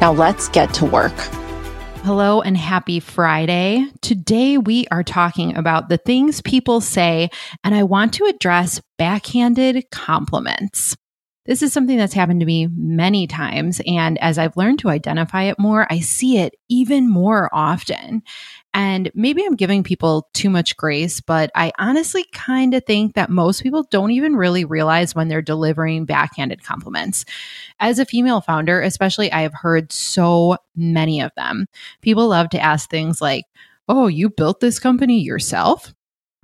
Now let's get to work. Hello and happy Friday. Today we are talking about the things people say, and I want to address backhanded compliments. This is something that's happened to me many times. And as I've learned to identify it more, I see it even more often. And maybe I'm giving people too much grace, but I honestly kind of think that most people don't even really realize when they're delivering backhanded compliments. As a female founder, especially, I have heard so many of them. People love to ask things like, Oh, you built this company yourself?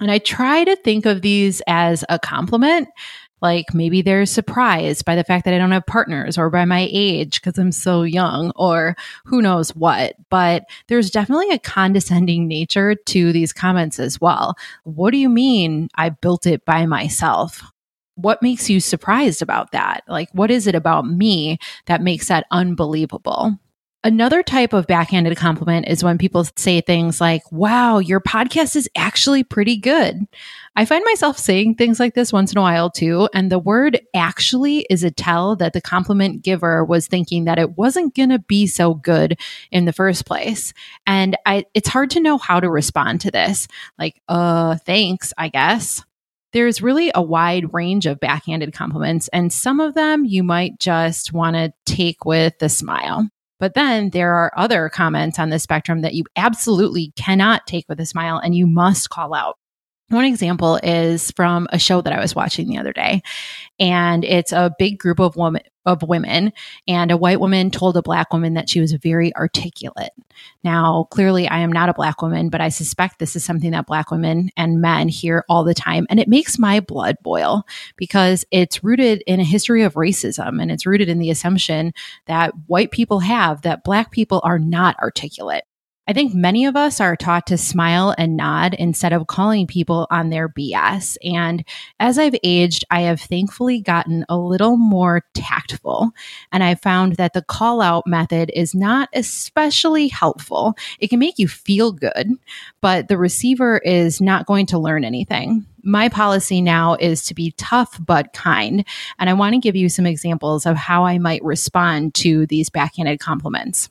And I try to think of these as a compliment, like maybe they're surprised by the fact that I don't have partners or by my age because I'm so young or who knows what. But there's definitely a condescending nature to these comments as well. What do you mean I built it by myself? What makes you surprised about that? Like, what is it about me that makes that unbelievable? Another type of backhanded compliment is when people say things like, wow, your podcast is actually pretty good. I find myself saying things like this once in a while too. And the word actually is a tell that the compliment giver was thinking that it wasn't going to be so good in the first place. And I, it's hard to know how to respond to this. Like, uh, thanks, I guess there's really a wide range of backhanded compliments, and some of them you might just want to take with a smile. But then there are other comments on the spectrum that you absolutely cannot take with a smile and you must call out. One example is from a show that I was watching the other day, and it's a big group of women of women, and a white woman told a black woman that she was very articulate. Now, clearly, I am not a black woman, but I suspect this is something that black women and men hear all the time, and it makes my blood boil because it's rooted in a history of racism, and it's rooted in the assumption that white people have that black people are not articulate. I think many of us are taught to smile and nod instead of calling people on their BS. And as I've aged, I have thankfully gotten a little more tactful. And I found that the call out method is not especially helpful. It can make you feel good, but the receiver is not going to learn anything. My policy now is to be tough but kind. And I want to give you some examples of how I might respond to these backhanded compliments.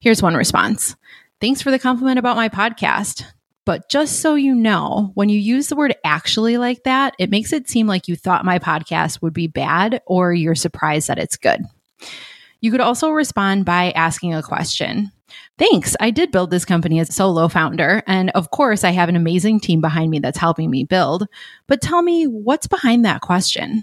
Here's one response. Thanks for the compliment about my podcast. But just so you know, when you use the word actually like that, it makes it seem like you thought my podcast would be bad or you're surprised that it's good. You could also respond by asking a question. Thanks. I did build this company as a solo founder. And of course, I have an amazing team behind me that's helping me build. But tell me, what's behind that question?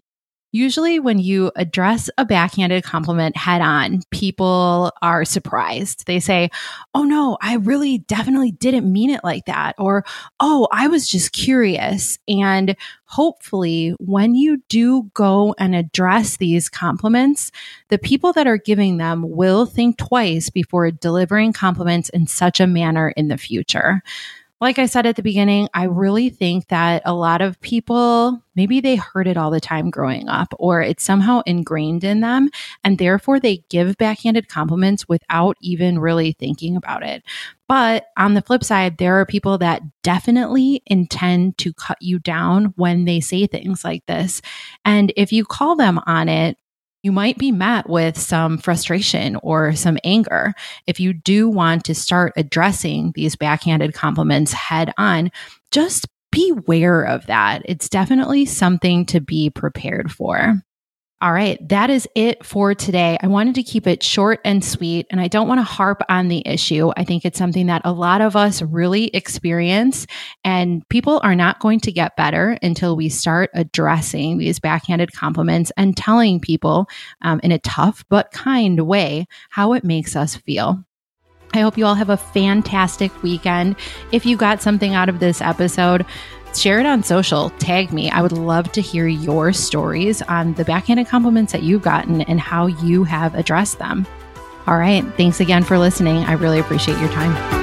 Usually, when you address a backhanded compliment head on, people are surprised. They say, Oh, no, I really definitely didn't mean it like that. Or, Oh, I was just curious. And hopefully, when you do go and address these compliments, the people that are giving them will think twice before delivering compliments in such a manner in the future like I said at the beginning, I really think that a lot of people, maybe they heard it all the time growing up, or it's somehow ingrained in them, and therefore they give backhanded compliments without even really thinking about it. But on the flip side, there are people that definitely intend to cut you down when they say things like this. And if you call them on it, you might be met with some frustration or some anger. If you do want to start addressing these backhanded compliments head on, just beware of that. It's definitely something to be prepared for. All right, that is it for today. I wanted to keep it short and sweet, and I don't want to harp on the issue. I think it's something that a lot of us really experience, and people are not going to get better until we start addressing these backhanded compliments and telling people um, in a tough but kind way how it makes us feel. I hope you all have a fantastic weekend. If you got something out of this episode, share it on social, tag me. I would love to hear your stories on the backhanded compliments that you've gotten and how you have addressed them. All right. Thanks again for listening. I really appreciate your time.